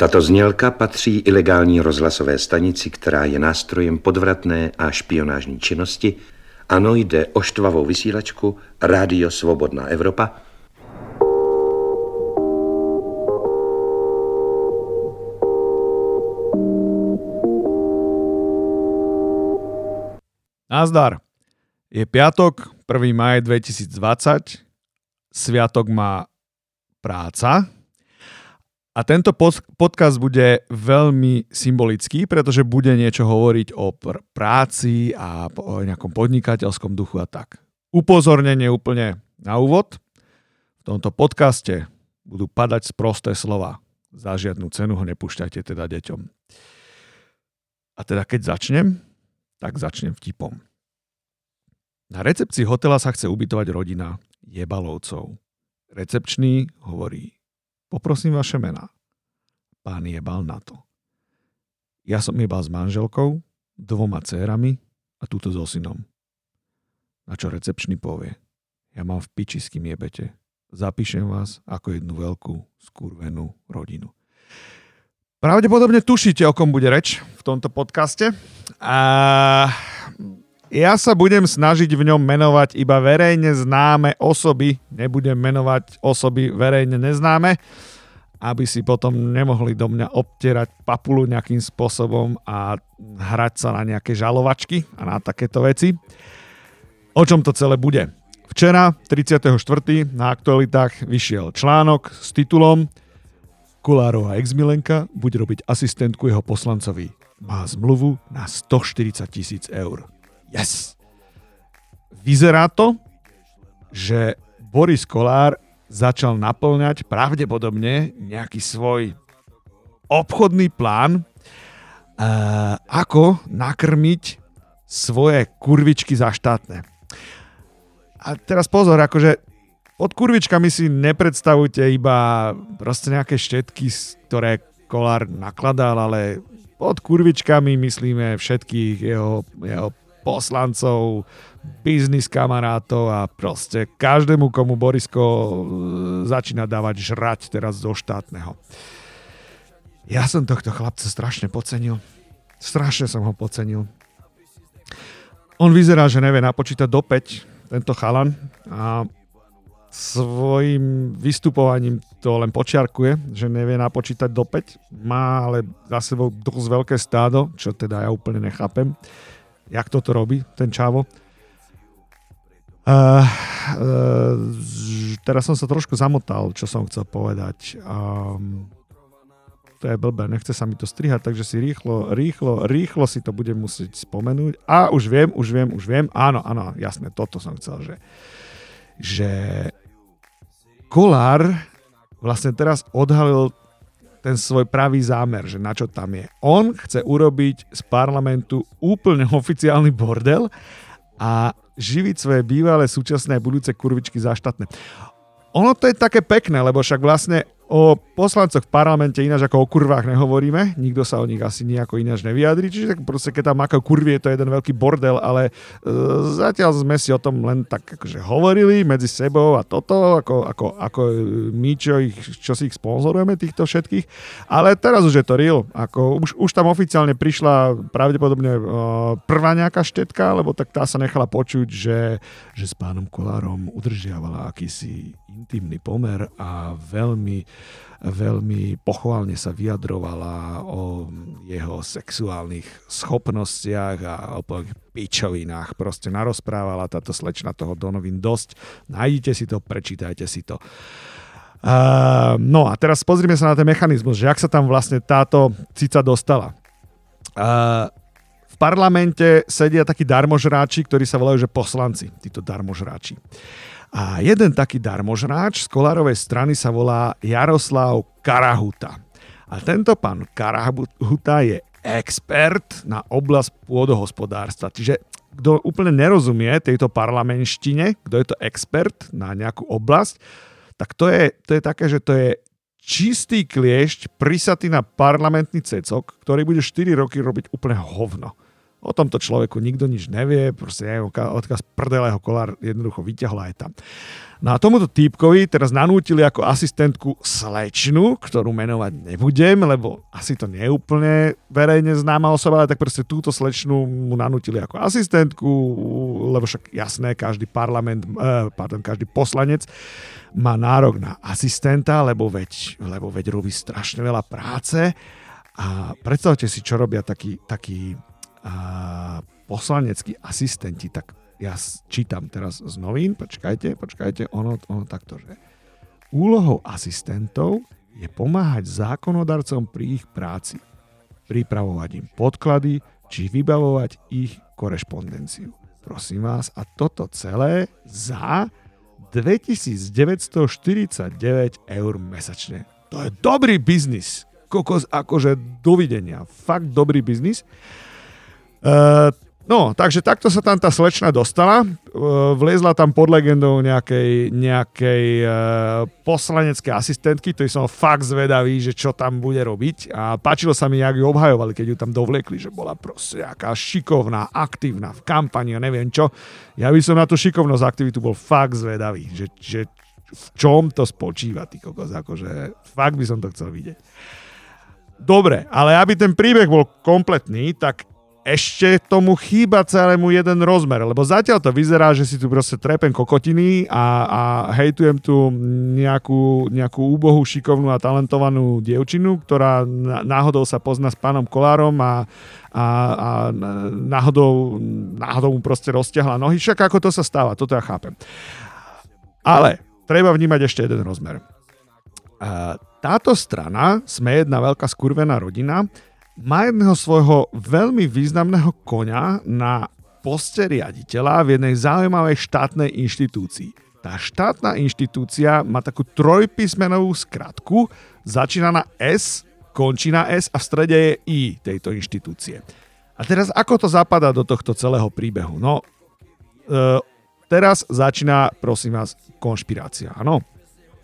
Tato znělka patří ilegální rozhlasové stanici, která je nástrojem podvratné a špionážní činnosti. Ano, jde o štvavou vysílačku Rádio Svobodná Evropa. Nazdar. Je piatok, 1. maj 2020. Sviatok má práca, a tento podcast bude veľmi symbolický, pretože bude niečo hovoriť o pr- práci a o nejakom podnikateľskom duchu a tak. Upozornenie úplne na úvod. V tomto podcaste budú padať z prosté slova. Za žiadnu cenu ho nepúšťajte teda deťom. A teda keď začnem, tak začnem vtipom. Na recepcii hotela sa chce ubytovať rodina jebalovcov. Recepčný hovorí, Poprosím vaše mená. Pán jebal na to. Ja som jebal s manželkou, dvoma cérami a túto so synom. Na čo recepčný povie. Ja mám v piči s kým jebete. Zapíšem vás ako jednu veľkú skurvenú rodinu. Pravdepodobne tušíte, o kom bude reč v tomto podcaste. A ja sa budem snažiť v ňom menovať iba verejne známe osoby, nebudem menovať osoby verejne neznáme, aby si potom nemohli do mňa obtierať papulu nejakým spôsobom a hrať sa na nejaké žalovačky a na takéto veci. O čom to celé bude? Včera, 34. na aktualitách vyšiel článok s titulom Kulárová ex-milenka bude robiť asistentku jeho poslancovi. Má zmluvu na 140 tisíc eur. Yes! Vyzerá to, že Boris Kolár začal naplňať pravdepodobne nejaký svoj obchodný plán, uh, ako nakrmiť svoje kurvičky za štátne. A teraz pozor, akože pod kurvičkami si nepredstavujte iba proste nejaké štetky, ktoré Kolár nakladal, ale pod kurvičkami myslíme všetkých jeho, jeho poslancov, biznis kamarátov a proste každému, komu Borisko e, začína dávať žrať teraz zo štátneho. Ja som tohto chlapca strašne pocenil. Strašne som ho pocenil. On vyzerá, že nevie napočítať do 5, tento chalan. A svojim vystupovaním to len počiarkuje, že nevie napočítať do 5. Má ale za sebou dosť veľké stádo, čo teda ja úplne nechápem jak toto robí ten čavo. Uh, uh, teraz som sa trošku zamotal, čo som chcel povedať. Um, to je blbé, nechce sa mi to strihať, takže si rýchlo, rýchlo, rýchlo si to budem musieť spomenúť. A už viem, už viem, už viem. Áno, áno, jasné, toto som chcel, že, že Kolár vlastne teraz odhalil ten svoj pravý zámer, že na čo tam je. On chce urobiť z parlamentu úplne oficiálny bordel a živiť svoje bývalé, súčasné a budúce kurvičky za štátne. Ono to je také pekné, lebo však vlastne O poslancoch v parlamente ináč ako o kurvách nehovoríme, nikto sa o nich asi nejako ináč nevyjadri, čiže tak proste keď tam makajú kurvie, je to jeden veľký bordel, ale e, zatiaľ sme si o tom len tak akože hovorili medzi sebou a toto, ako, ako, ako my, čo, ich, čo si ich sponzorujeme, týchto všetkých, ale teraz už je to real, ako už, už tam oficiálne prišla pravdepodobne e, prvá nejaká štetka, lebo tak tá sa nechala počuť, že, že s pánom Kolárom udržiavala akýsi intimný pomer a veľmi, veľmi pochválne sa vyjadrovala o jeho sexuálnych schopnostiach a o pičovinách. Proste narozprávala táto slečna toho do novín dosť. Nájdite si to, prečítajte si to. Uh, no a teraz pozrime sa na ten mechanizmus, že ak sa tam vlastne táto cica dostala. Uh, v parlamente sedia takí darmožráči, ktorí sa volajú, že poslanci, títo darmožráči. A jeden taký darmožráč z Kolárovej strany sa volá Jaroslav Karahuta. A tento pán Karahuta je expert na oblasť pôdohospodárstva. Čiže kto úplne nerozumie tejto parlamentštine, kto je to expert na nejakú oblasť, tak to je, to je také, že to je čistý kliešť prisatý na parlamentný cecok, ktorý bude 4 roky robiť úplne hovno. O tomto človeku nikto nič nevie, proste neviem, odkaz prdelého kolár jednoducho vyťahla aj tam. No a tomuto týpkovi teraz nanútili ako asistentku slečnu, ktorú menovať nebudem, lebo asi to nie je úplne verejne známa osoba, ale tak proste túto slečnu mu nanútili ako asistentku, lebo však jasné, každý parlament, eh, pardon, každý poslanec má nárok na asistenta, lebo veď, lebo veď robí strašne veľa práce. A predstavte si, čo robia takí, takí a, poslaneckí asistenti, tak ja čítam teraz z novín, počkajte, počkajte, ono, ono takto, že úlohou asistentov je pomáhať zákonodarcom pri ich práci, pripravovať im podklady, či vybavovať ich korešpondenciu. Prosím vás, a toto celé za 2949 eur mesačne. To je dobrý biznis. Kokos, akože dovidenia. Fakt dobrý biznis. Uh, No, takže takto sa tam tá slečna dostala. E, vliezla tam pod legendou nejakej, nejakej uh, poslaneckej asistentky, ktorý som fakt zvedavý, že čo tam bude robiť. A páčilo sa mi, jak ju obhajovali, keď ju tam dovliekli, že bola proste nejaká šikovná, aktívna v kampani neviem čo. Ja by som na tú šikovnosť aktivitu bol fakt zvedavý, že, že v čom to spočíva, ty kokos, akože fakt by som to chcel vidieť. Dobre, ale aby ten príbeh bol kompletný, tak ešte tomu chýba celému jeden rozmer, lebo zatiaľ to vyzerá, že si tu proste trepem kokotiny a, a hejtujem tu nejakú, nejakú úbohú, šikovnú a talentovanú dievčinu, ktorá náhodou sa pozná s pánom Kolárom a, a, a náhodou, náhodou mu proste rozťahla nohy. Však ako to sa stáva, toto ja chápem. Ale treba vnímať ešte jeden rozmer. Táto strana, sme jedna veľká skurvená rodina, má jedného svojho veľmi významného koňa na poste riaditeľa v jednej zaujímavej štátnej inštitúcii. Tá štátna inštitúcia má takú trojpísmenovú skratku, začína na S, končí na S a v strede je I tejto inštitúcie. A teraz ako to zapadá do tohto celého príbehu? No, e, teraz začína, prosím vás, konšpirácia, áno?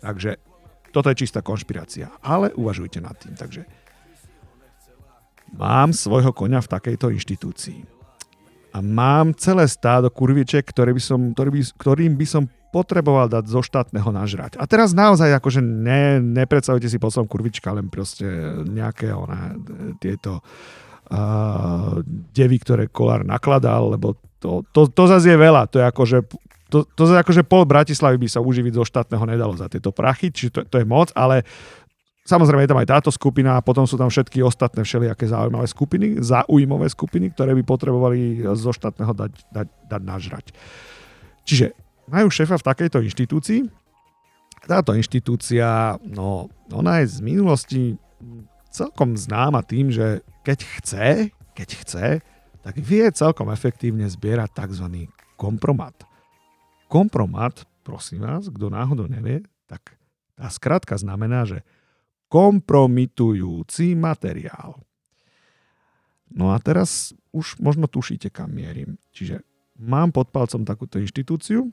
Takže toto je čistá konšpirácia, ale uvažujte nad tým. Takže Mám svojho koňa v takejto inštitúcii. A mám celé stádo kurviček, ktoré by som, ktorý by, ktorým by som potreboval dať zo štátneho nažrať. A teraz naozaj akože ne, nepredstavujte si potom kurvička, len proste nejaké ona, tieto uh, devy, ktoré kolár nakladal, lebo to, to, to zase je veľa. To je akože to, to akože pol Bratislavy by sa uživiť zo štátneho nedalo za tieto prachy, čiže to, to je moc, ale Samozrejme je tam aj táto skupina a potom sú tam všetky ostatné všelijaké zaujímavé skupiny, zaujímavé skupiny, ktoré by potrebovali zo štátneho dať, dať, dať nažrať. Čiže majú šéfa v takejto inštitúcii. Táto inštitúcia, no, ona je z minulosti celkom známa tým, že keď chce, keď chce, tak vie celkom efektívne zbierať tzv. kompromat. Kompromat, prosím vás, kto náhodou nevie, tak tá skratka znamená, že kompromitujúci materiál. No a teraz už možno tušíte, kam mierim. Čiže mám pod palcom takúto inštitúciu,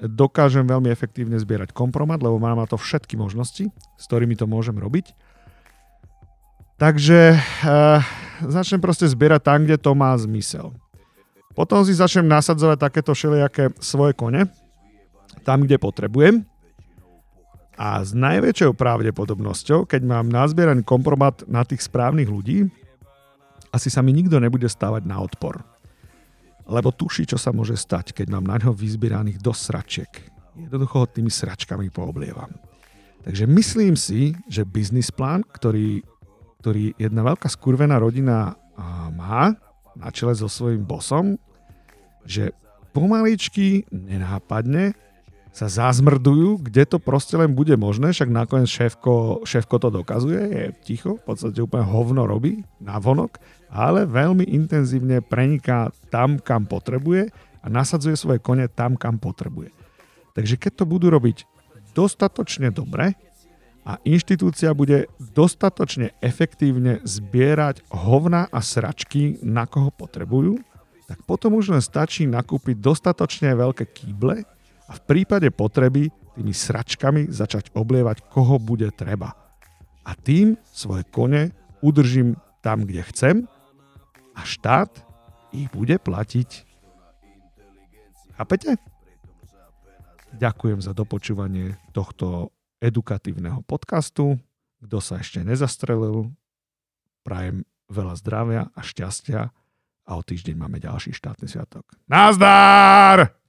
dokážem veľmi efektívne zbierať kompromat, lebo mám na to všetky možnosti, s ktorými to môžem robiť. Takže e, začnem proste zbierať tam, kde to má zmysel. Potom si začnem nasadzovať takéto všelijaké svoje kone, tam, kde potrebujem. A s najväčšou pravdepodobnosťou, keď mám nazbieraný kompromat na tých správnych ľudí, asi sa mi nikto nebude stávať na odpor. Lebo tuší, čo sa môže stať, keď mám na ňo vyzbieraných dosť sračiek. Jednoducho ho tými sračkami pooblievam. Takže myslím si, že biznis plán, ktorý, ktorý jedna veľká skurvená rodina má na čele so svojím bosom, že pomaličky, nenápadne sa zazmrdujú, kde to proste len bude možné, však nakoniec šéfko, šéfko to dokazuje, je ticho, v podstate úplne hovno robí na vonok, ale veľmi intenzívne preniká tam, kam potrebuje a nasadzuje svoje kone tam, kam potrebuje. Takže keď to budú robiť dostatočne dobre a inštitúcia bude dostatočne efektívne zbierať hovna a sračky, na koho potrebujú, tak potom už len stačí nakúpiť dostatočne veľké kýble, a v prípade potreby tými sračkami začať oblievať, koho bude treba. A tým svoje kone udržím tam, kde chcem a štát ich bude platiť. Chápete? Ďakujem za dopočúvanie tohto edukatívneho podcastu. Kto sa ešte nezastrelil, prajem veľa zdravia a šťastia a o týždeň máme ďalší štátny sviatok. Nazdar!